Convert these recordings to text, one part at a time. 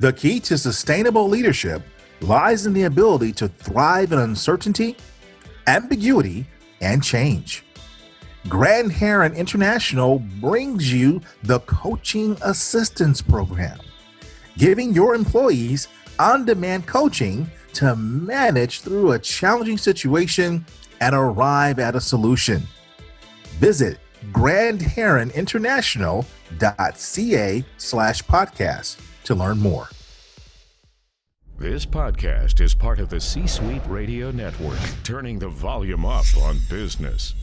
The key to sustainable leadership lies in the ability to thrive in uncertainty, ambiguity, and change. Grand Heron International brings you the Coaching Assistance Program, giving your employees on demand coaching to manage through a challenging situation and arrive at a solution. Visit grandheroninternational.ca slash podcast to learn more. This podcast is part of the C Suite Radio Network, turning the volume up on business.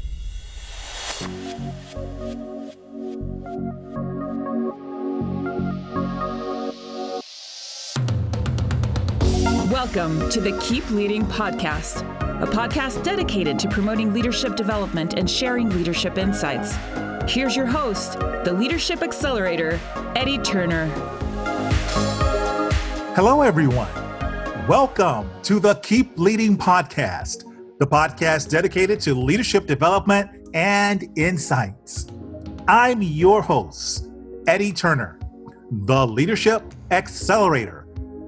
Welcome to the Keep Leading Podcast, a podcast dedicated to promoting leadership development and sharing leadership insights. Here's your host, the Leadership Accelerator, Eddie Turner. Hello, everyone. Welcome to the Keep Leading Podcast, the podcast dedicated to leadership development and insights. I'm your host, Eddie Turner, the Leadership Accelerator.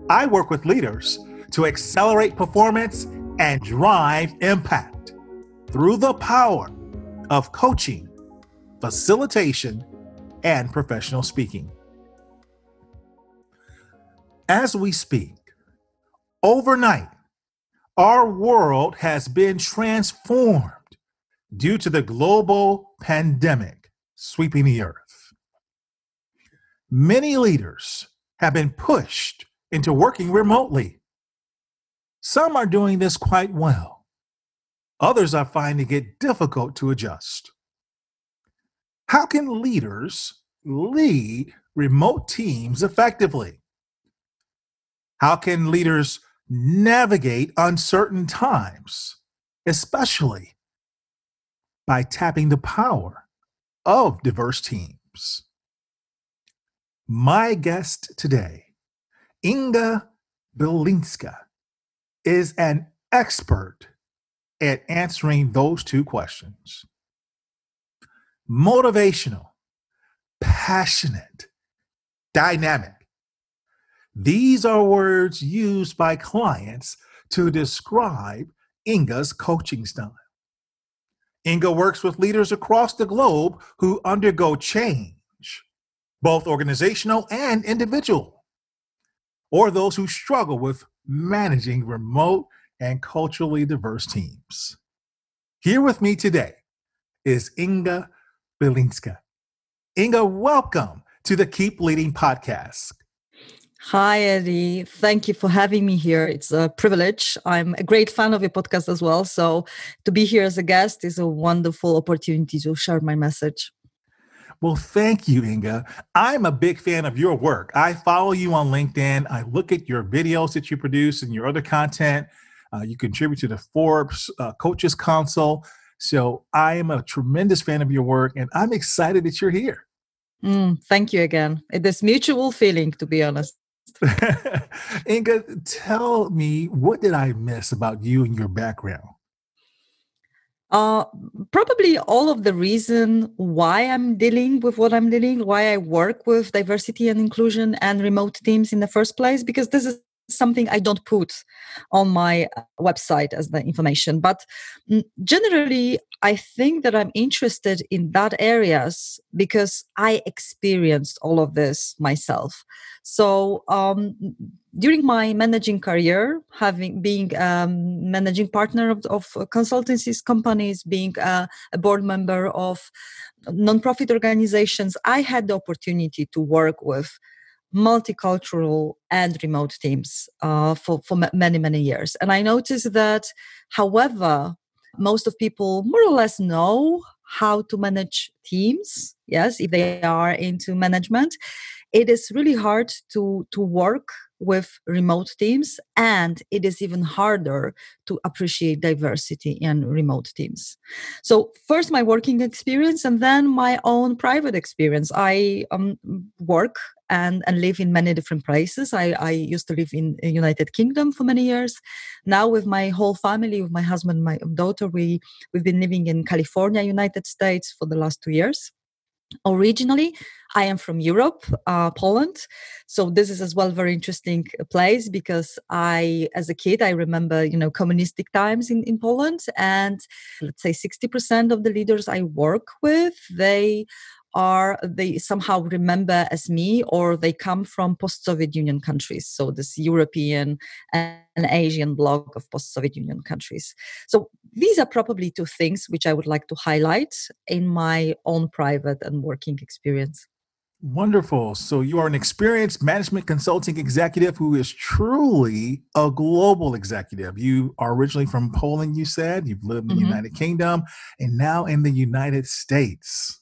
I work with leaders to accelerate performance and drive impact through the power of coaching, facilitation, and professional speaking. As we speak, overnight, our world has been transformed due to the global pandemic sweeping the earth. Many leaders have been pushed into working remotely some are doing this quite well. Others are finding it difficult to adjust. How can leaders lead remote teams effectively? How can leaders navigate uncertain times, especially by tapping the power of diverse teams? My guest today, Inga Bilinska is an expert at answering those two questions motivational, passionate, dynamic. These are words used by clients to describe Inga's coaching style. Inga works with leaders across the globe who undergo change, both organizational and individual, or those who struggle with managing remote and culturally diverse teams. Here with me today is Inga Bilinska. Inga, welcome to the Keep Leading podcast. Hi, Eddie. Thank you for having me here. It's a privilege. I'm a great fan of your podcast as well. So, to be here as a guest is a wonderful opportunity to share my message. Well, thank you, Inga. I'm a big fan of your work. I follow you on LinkedIn. I look at your videos that you produce and your other content. Uh, you contribute to the Forbes uh, Coaches Council. So I am a tremendous fan of your work and I'm excited that you're here. Mm, thank you again. It is mutual feeling, to be honest. Inga, tell me what did I miss about you and your background? Uh, probably all of the reason why I'm dealing with what I'm dealing, why I work with diversity and inclusion and remote teams in the first place, because this is something I don't put on my uh, website as the information. But mm, generally, I think that I'm interested in that areas because I experienced all of this myself. So um, during my managing career, having being um, managing partner of, of consultancies companies, being a, a board member of nonprofit organizations, I had the opportunity to work with multicultural and remote teams uh, for, for many, many years. And I noticed that, however, most of people more or less know how to manage teams, yes, if they are into management, it is really hard to, to work with remote teams and it is even harder to appreciate diversity in remote teams. So first my working experience and then my own private experience. I um, work and, and live in many different places I, I used to live in united kingdom for many years now with my whole family with my husband my daughter we we've been living in california united states for the last two years originally I am from Europe, uh, Poland. So this is as well very interesting place because I, as a kid, I remember, you know, communistic times in, in Poland. And let's say 60% of the leaders I work with, they are they somehow remember as me or they come from post-soviet union countries so this european and asian bloc of post-soviet union countries so these are probably two things which i would like to highlight in my own private and working experience Wonderful. So you are an experienced management consulting executive who is truly a global executive. You are originally from Poland, you said. You've lived in the mm-hmm. United Kingdom and now in the United States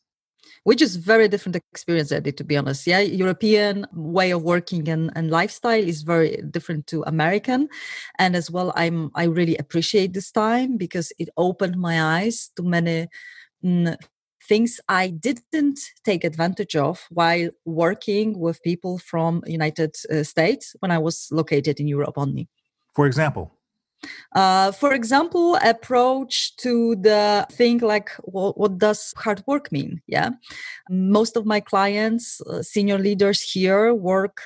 which is very different experience Eddie, to be honest. Yeah european way of working and, and lifestyle is very different to american. And as well i'm i really appreciate this time because it opened my eyes to many mm, things i didn't take advantage of while working with people from united uh, states when i was located in europe only. For example uh, for example, approach to the thing like what, what, does hard work mean? Yeah, most of my clients, uh, senior leaders here, work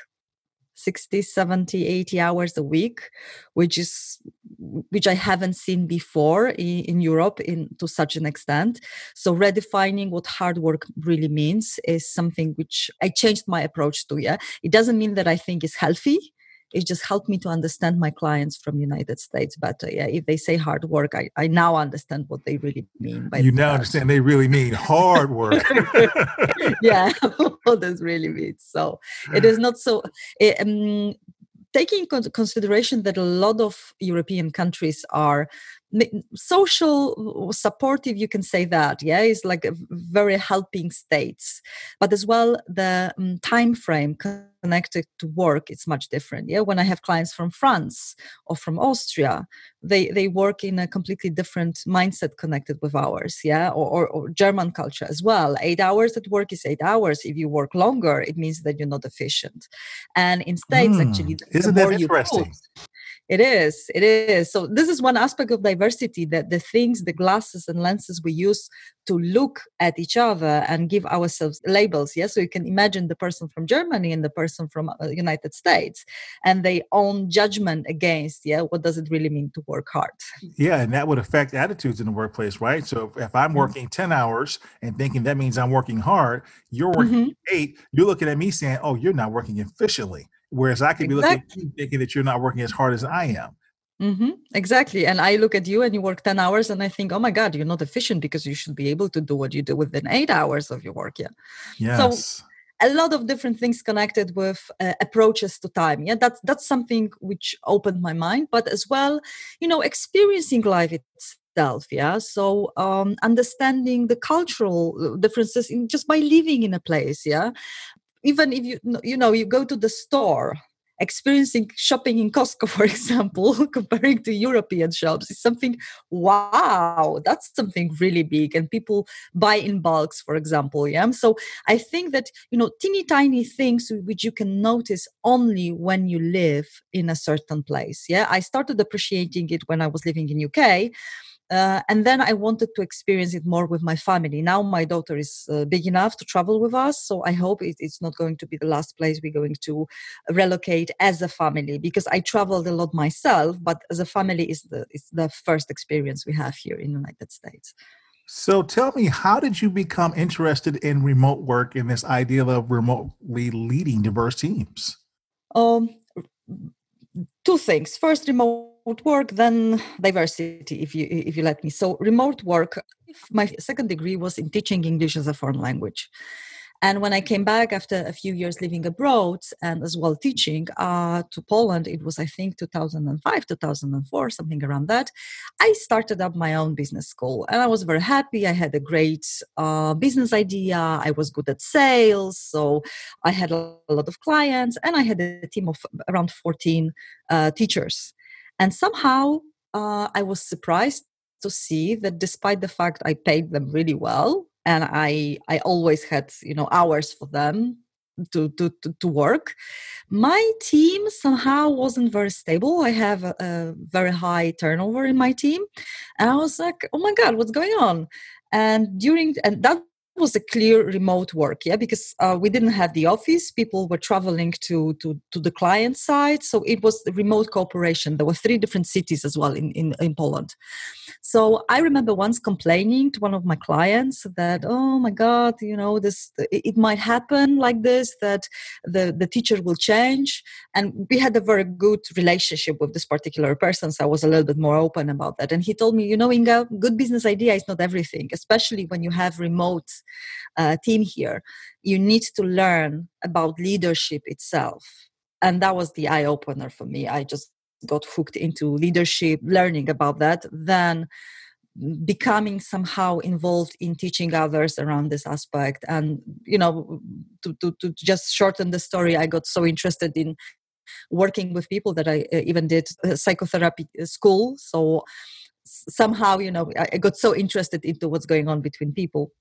60 70 80 hours a week which is which i haven't seen before in, in europe in to such an extent. So redefining what hard work really means is something which i changed my approach to yeah. It doesn't mean that i think is healthy it just helped me to understand my clients from united states better. Yeah if they say hard work i, I now understand what they really mean by you now that. understand they really mean hard work. Yeah what does really mean. So it is not so it, um, taking into consideration that a lot of european countries are social supportive you can say that yeah it's like very helping states. But as well the um, time frame connected to work it's much different yeah. When i have clients from france or from austria they they work in a completely different mindset connected with ours yeah or, or, or german culture as well. Eight hours at work is eight hours. If you work longer it means that you're not efficient. And in states mm, actually isn't that interesting it is. It is. So this is one aspect of diversity that the things, the glasses and lenses we use to look at each other and give ourselves labels. Yes. So you can imagine the person from Germany and the person from uh, United States and they own judgment against, yeah, what does it really mean to work hard? Yeah. And that would affect attitudes in the workplace, right? So if, if I'm mm-hmm. working 10 hours and thinking that means I'm working hard, you're working mm-hmm. eight, you're looking at me saying, oh, you're not working efficiently. Whereas I could be looking at you thinking that you're not working as hard as I am. Mm-hmm. Exactly. And I look at you and you work 10 hours and I think, oh my God, you're not efficient because you should be able to do what you do within eight hours of your work. Yeah. Yes. So a lot of different things connected with uh, approaches to time. Yeah. That's, that's something which opened my mind, but as well, you know, experiencing life itself. Yeah. So um, understanding the cultural uh, differences in just by living in a place. Yeah even if you you know you go to the store experiencing shopping in Costco, for example, comparing to European shops is something, wow, that's something really big. And people buy in bulks, for example. Yeah. So I think that, you know, teeny tiny things which you can notice only when you live in a certain place. Yeah. I started appreciating it when I was living in UK uh, and then I wanted to experience it more with my family. Now my daughter is uh, big enough to travel with us, so I hope it, it's not going to be the last place we're going to relocate as a family because I traveled a lot myself, but as a family is the is the first experience we have here in the United States. So tell me, how did you become interested in remote work and this idea of remotely leading diverse teams? Um, two things. First, remote work then diversity if you if you let me. So remote work my second degree was in teaching english as a foreign language. And when i came back after a few years living abroad and as well teaching uh, to poland it was i think 2005 2004 something around that i started up my own business school. And i was very happy. I had a great uh, business idea. I was good at sales. So i had a lot of clients and i had a team of around 14 uh, teachers and somehow uh, I was surprised to see that despite the fact I paid them really well and I, I always had you know hours for them to, to, to, work, my team somehow wasn't very stable. I have a, a very high turnover in my team. And I was like, oh my God, what's going on? And during, and that was a clear remote work yeah because uh, we didn't have the office. People were traveling to, to to the client side. So it was remote cooperation. There were three different cities as well in, in, in poland. So i remember once complaining to one of my clients that oh my god you know this it might happen like this that the the teacher will change. And we had a very good relationship with this particular person so i was a little bit more open about that. And he told me you know inga good business idea is not everything especially when you have remote uh, team here you need to learn about leadership itself. And that was the eye opener for me. I just got hooked into leadership learning about that then becoming somehow involved in teaching others around this aspect. And you know to, to, to just shorten the story i got so interested in working with people that i uh, even did psychotherapy uh, school. So somehow you know i got so interested into what's going on between people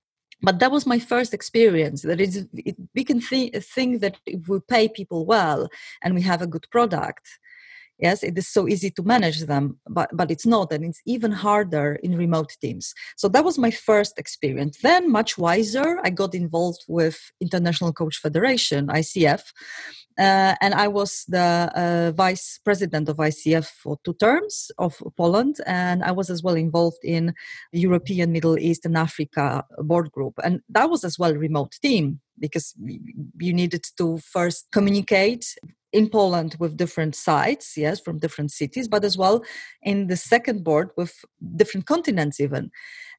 but that was my first experience that is it, we can th- think that if we pay people well and we have a good product. Yes it is so easy to manage them but but it's not and it's even harder in remote teams. So that was my first experience. Then much wiser i got involved with international coach federation icf uh, and I was the uh, vice president of ICF for two terms of Poland, and I was as well involved in European, Middle East, and Africa board group, and that was as well remote team because you needed to first communicate in Poland with different sites, yes, from different cities, but as well in the second board with different continents even.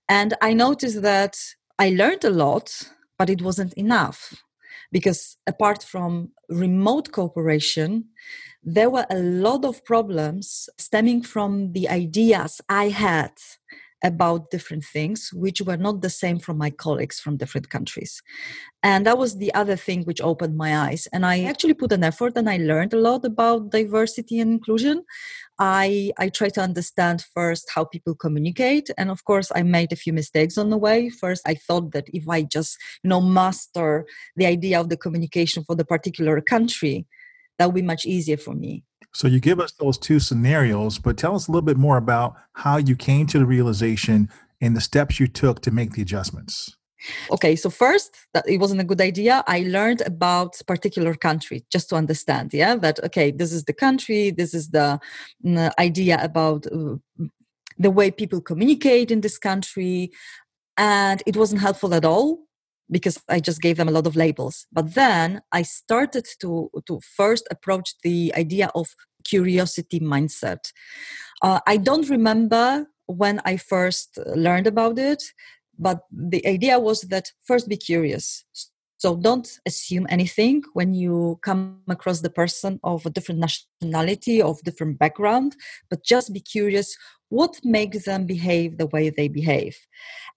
And I noticed that I learned a lot, but it wasn't enough because apart from remote cooperation, there were a lot of problems stemming from the ideas I had about different things which were not the same from my colleagues from different countries. And that was the other thing which opened my eyes. And i actually put an effort and i learned a lot about diversity and inclusion i i try to understand first how people communicate and of course i made a few mistakes on the way first i thought that if i just you know master the idea of the communication for the particular country that would be much easier for me so you give us those two scenarios, but tell us a little bit more about how you came to the realization and the steps you took to make the adjustments. Okay, so first, that it wasn't a good idea. I learned about particular country just to understand. Yeah, that okay, this is the country. This is the mm, idea about uh, the way people communicate in this country, and it wasn't helpful at all because I just gave them a lot of labels. But then I started to, to first approach the idea of curiosity mindset. Uh, I don't remember when I first learned about it, but the idea was that first be curious. So don't assume anything when you come across the person of a different nationality, of different background, but just be curious what makes them behave the way they behave.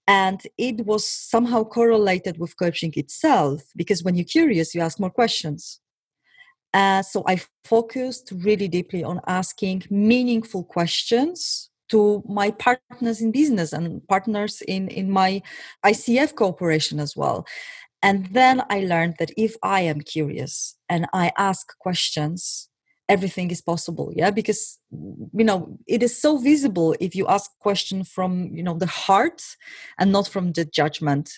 And it was somehow correlated with coaching itself because when you're curious, you ask more questions. Uh, so I focused really deeply on asking meaningful questions to my partners in business and partners in, in my ICF cooperation as well. And then I learned that if I am curious and I ask questions, everything is possible yeah because you know it is so visible if you ask question from you know the heart and not from the judgment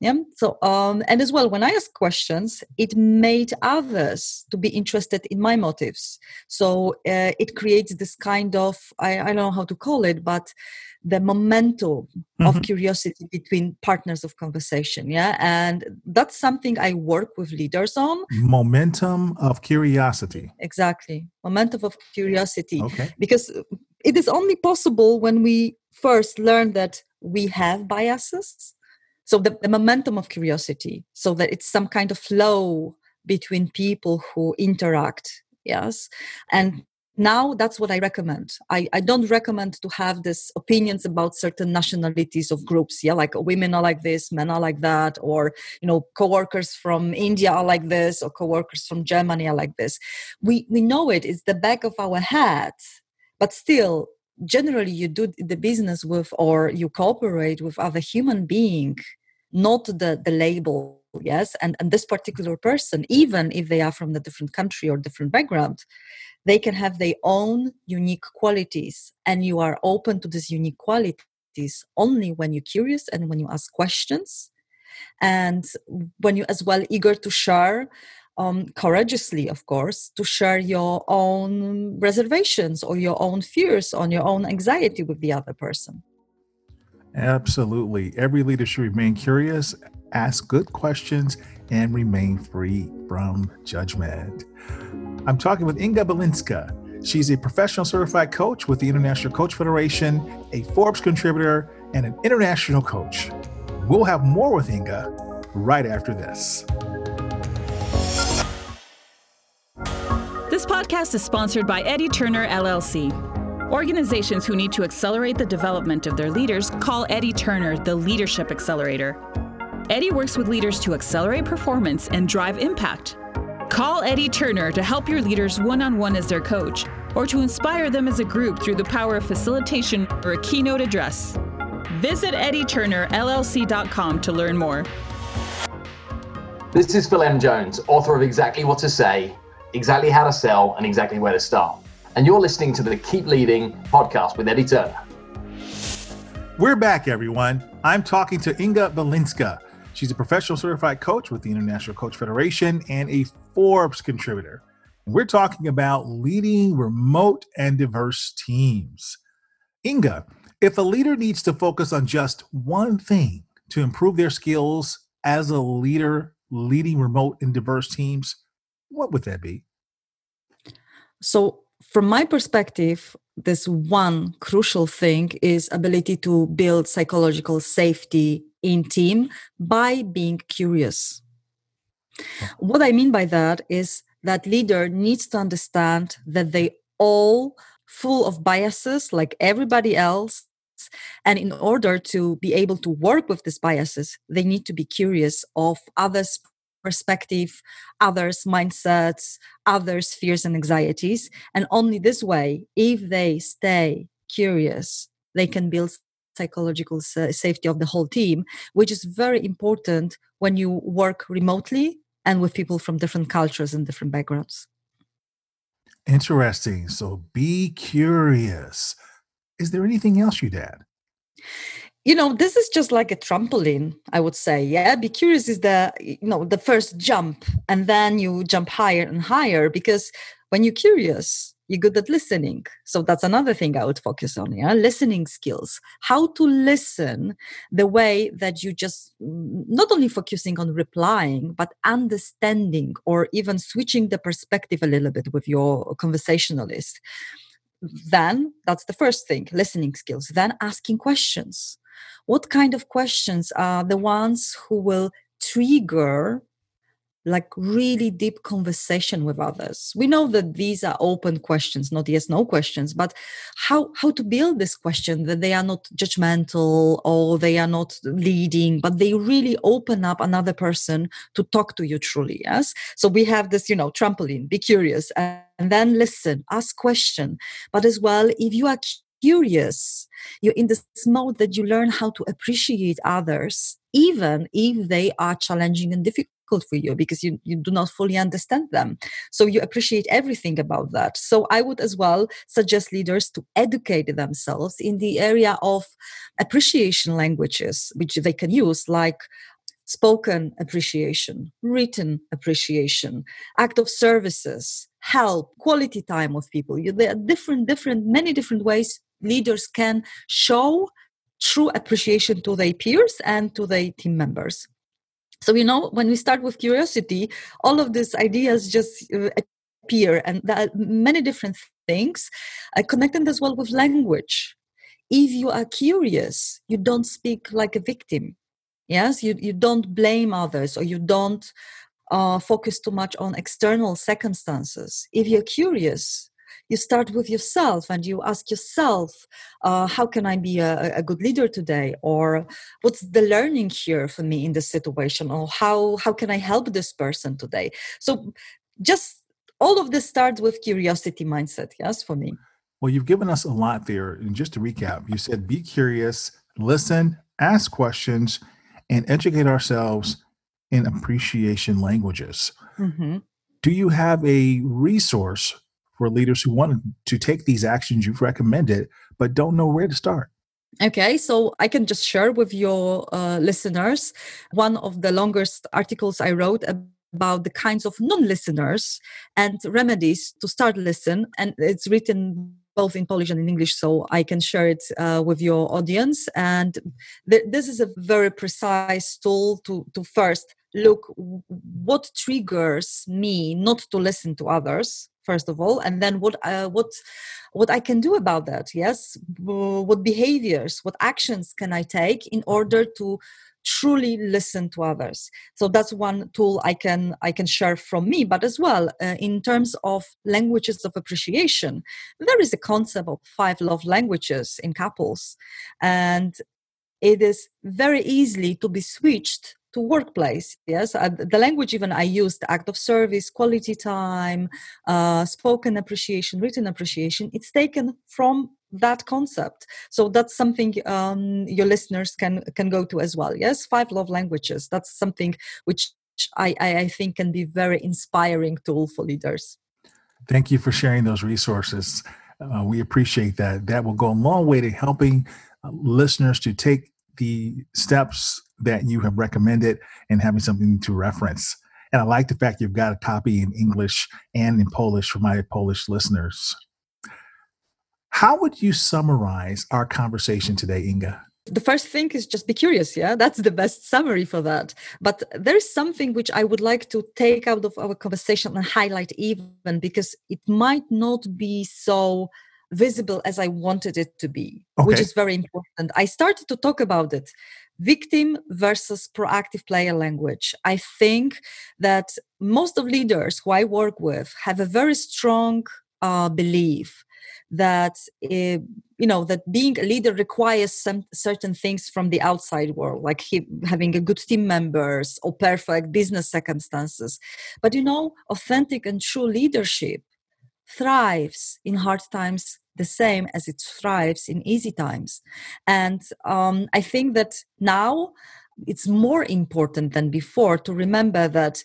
yeah so um and as well when i ask questions it made others to be interested in my motives. So uh, it creates this kind of I, I don't know how to call it but the momentum mm-hmm. of curiosity between partners of conversation yeah? And that's something i work with leaders on. Momentum of curiosity. Exactly. Momentum of curiosity. Okay. because it is only possible when we first learn that we have biases so the, the momentum of curiosity so that it's some kind of flow between people who interact yes? And now that's what i recommend. I, I don't recommend to have this opinions about certain nationalities of groups yeah? Like women are like this men are like that or you know co-workers from india are like this or co-workers from germany are like this. We we know it it's the back of our head but still generally you do the business with or you cooperate with other human being not the the label yes? And and this particular person even if they are from a different country or different background they can have their own unique qualities. And you are open to these unique qualities only when you're curious and when you ask questions. And when you as well eager to share um, courageously, of course, to share your own reservations or your own fears on your own anxiety with the other person. Absolutely. Every leader should remain curious, ask good questions, and remain free from judgment. I'm talking with Inga Balinska. She's a professional certified coach with the International Coach Federation, a Forbes contributor, and an international coach. We'll have more with Inga right after this. This podcast is sponsored by Eddie Turner LLC. Organizations who need to accelerate the development of their leaders call Eddie Turner the Leadership Accelerator. Eddie works with leaders to accelerate performance and drive impact. Call Eddie Turner to help your leaders one on one as their coach, or to inspire them as a group through the power of facilitation or a keynote address. Visit EddieTurnerLLC.com to learn more. This is Phil M. Jones, author of Exactly What to Say exactly how to sell, and exactly where to start. And you're listening to the Keep Leading podcast with Eddie Turner. We're back, everyone. I'm talking to Inga Balinska. She's a professional certified coach with the International Coach Federation and a Forbes contributor. We're talking about leading remote and diverse teams. Inga, if a leader needs to focus on just one thing to improve their skills as a leader leading remote and diverse teams, what would that be? So, from my perspective, this one crucial thing is ability to build psychological safety in team by being curious. What I mean by that is that leader needs to understand that they all full of biases like everybody else and in order to be able to work with these biases they need to be curious of others perspective, others' mindsets, others' fears and anxieties. And only this way, if they stay curious, they can build psychological safety of the whole team, which is very important when you work remotely and with people from different cultures and different backgrounds. Interesting. So be curious. Is there anything else you'd add? You know this is just like a trampoline i would say yeah? Be curious is the you know the first jump and then you jump higher and higher because when you're curious you're good at listening. So that's another thing i would focus on yeah? Listening skills. How to listen the way that you just mm, not only focusing on replying but understanding or even switching the perspective a little bit with your conversationalist. Then that's the first thing listening skills. Then asking questions what kind of questions are the ones who will trigger like really deep conversation with others? We know that these are open questions not yes no questions but how how to build this question that they are not judgmental or they are not leading but they really open up another person to talk to you truly yes? So we have this you know trampoline be curious and then listen ask question. But as well if you are curious. You're in this mode that you learn how to appreciate others, even if they are challenging and difficult for you because you, you do not fully understand them. So you appreciate everything about that. So I would as well suggest leaders to educate themselves in the area of appreciation languages, which they can use, like spoken appreciation, written appreciation, act of services, help, quality time with people. There are different, different, many different ways leaders can show true appreciation to their peers and to their team members. So, you know, when we start with curiosity, all of these ideas just uh, appear, and there are many different things uh, connected as well with language. If you are curious, you don't speak like a victim. Yes, you, you don't blame others or you don't uh, focus too much on external circumstances. If you're curious, you start with yourself and you ask yourself uh, how can i be a, a, good leader today? Or what's the learning here for me in this situation? Or how how can i help this person today? So just all of this starts with curiosity mindset yes for me. Well you've given us a lot there. And just to recap you said be curious listen ask questions and educate ourselves in appreciation languages. Mm-hmm. do you have a resource for leaders who want to take these actions you've recommended but don't know where to start? Okay, so I can just share with your uh, listeners one of the longest articles I wrote about the kinds of non-listeners and remedies to start listen, and it's written both in Polish and in English, so I can share it uh, with your audience. And th- this is a very precise tool to to first look what triggers me not to listen to others first of all and then what uh, what what i can do about that yes? What behaviors what actions can i take in order to truly listen to others? So that's one tool i can i can share from me but as well uh, in terms of languages of appreciation there is a concept of five love languages in couples and it is very easily to be switched to workplace yes? Uh, the language even i used act of service quality time uh, spoken appreciation written appreciation it's taken from that concept. So that's something um, your listeners can can go to as well yes? Five love languages that's something which i i, I think can be very inspiring tool for leaders. Thank you for sharing those resources. Uh, we appreciate that. That will go a long way to helping uh, listeners to take the steps that you have recommended and having something to reference. And I like the fact you've got a copy in English and in Polish for my Polish listeners. How would you summarize our conversation today, Inga? The first thing is just be curious. Yeah, that's the best summary for that. But there is something which I would like to take out of our conversation and highlight even because it might not be so visible as I wanted it to be, okay. which is very important. I started to talk about it victim versus proactive player language. I think that most of leaders who I work with have a very strong uh, belief that uh, you know that being a leader requires some certain things from the outside world like he, having a good team members or perfect business circumstances but you know authentic and true leadership thrives in hard times the same as it thrives in easy times. And um, I think that now it's more important than before to remember that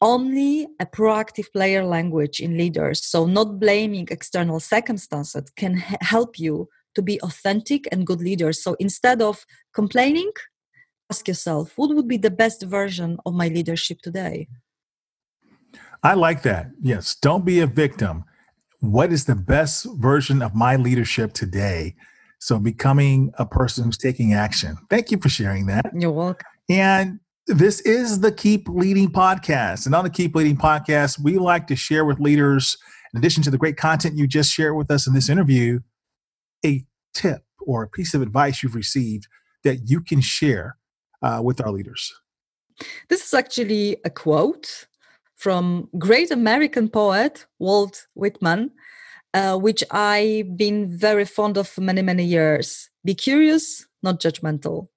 only a proactive player language in leaders, so not blaming external circumstances, can help you to be authentic and good leaders. So instead of complaining, ask yourself, what would be the best version of my leadership today? I like that. Yes. Don't be a victim what is the best version of my leadership today? So, becoming a person who's taking action. Thank you for sharing that. You're welcome. And this is the Keep Leading podcast. And on the Keep Leading podcast, we like to share with leaders, in addition to the great content you just shared with us in this interview, a tip or a piece of advice you've received that you can share uh, with our leaders. This is actually a quote from great American poet Walt Whitman, uh, which I've been very fond of for many, many years. Be curious, not judgmental.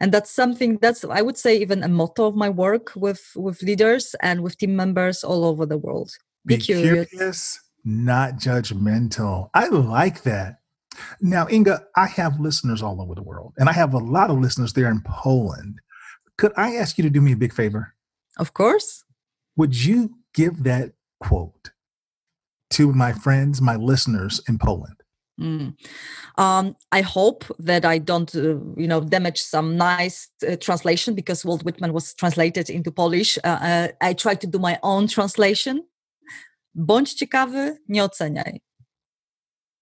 And that's something that's I would say even a motto of my work with with leaders and with team members all over the world. Be, Be curious. curious, not judgmental. I like that. Now, Inga, I have listeners all over the world, and I have a lot of listeners there in Poland. Could I ask you to do me a big favor? Of course. Would you give that quote to my friends, my listeners in Poland? Mm. Um, I hope that I don't, uh, you know, damage some nice uh, translation because Walt Whitman was translated into Polish. Uh, uh I tried to do my own translation. Bądź ciekawy, nie oceniaj.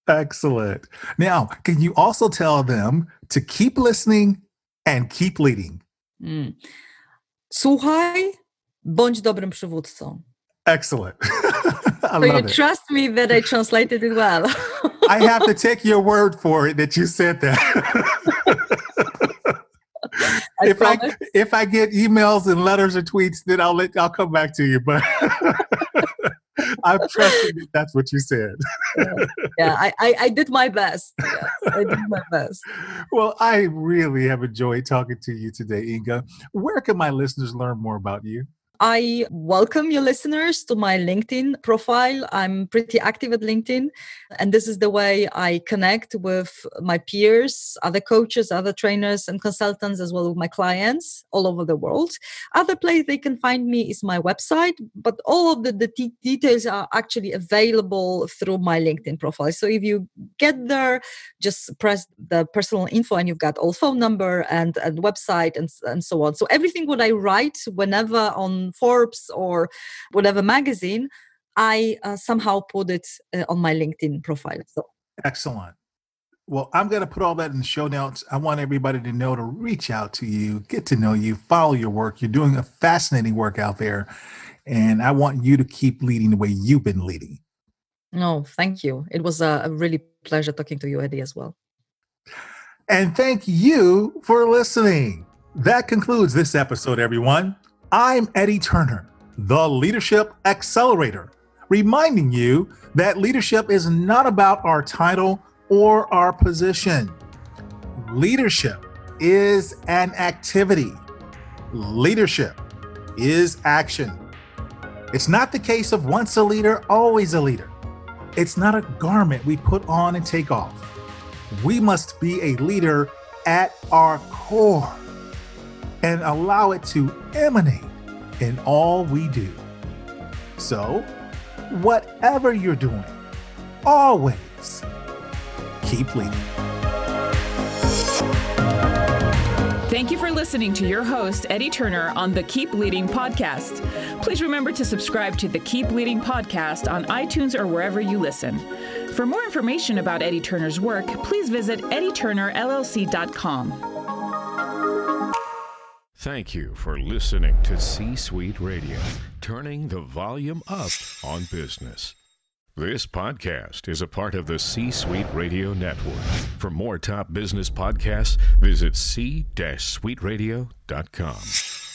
Excellent. Now, can you also tell them to keep listening and keep leading? Mm. Słuchaj, Bądź dobrym przywódcą. Excellent. I so you it. trust me that I translated it well. I have to take your word for it that you said that. I if promise. I if I get emails and letters or tweets, then I'll let I'll come back to you. But I'm trusting that that's what you said. yeah, yeah I, I, I did my best. Yes, I did my best. Well, I really have enjoyed talking to you today, Inga. Where can my listeners learn more about you? I welcome your listeners to my LinkedIn profile. I'm pretty active at LinkedIn, and this is the way I connect with my peers, other coaches, other trainers, and consultants, as well as my clients all over the world. Other place they can find me is my website, but all of the, the t- details are actually available through my LinkedIn profile. So if you get there, just press the personal info, and you've got all phone number and, and website and, and so on. So everything what I write whenever on Forbes or whatever magazine, I uh, somehow put it uh, on my LinkedIn profile. So excellent. Well, I'm going to put all that in the show notes. I want everybody to know to reach out to you, get to know you, follow your work. You're doing a fascinating work out there. And I want you to keep leading the way you've been leading. No, thank you. It was a, a really pleasure talking to you, Eddie, as well. And thank you for listening. That concludes this episode, everyone. I'm Eddie Turner, the Leadership Accelerator, reminding you that leadership is not about our title or our position. Leadership is an activity, leadership is action. It's not the case of once a leader, always a leader. It's not a garment we put on and take off. We must be a leader at our core and allow it to emanate in all we do. So, whatever you're doing, always keep leading. Thank you for listening to your host, Eddie Turner, on the Keep Leading podcast. Please remember to subscribe to the Keep Leading podcast on iTunes or wherever you listen. For more information about Eddie Turner's work, please visit eddieturnerllc.com. Thank you for listening to C Suite Radio, turning the volume up on business. This podcast is a part of the C Suite Radio Network. For more top business podcasts, visit c-suiteradio.com.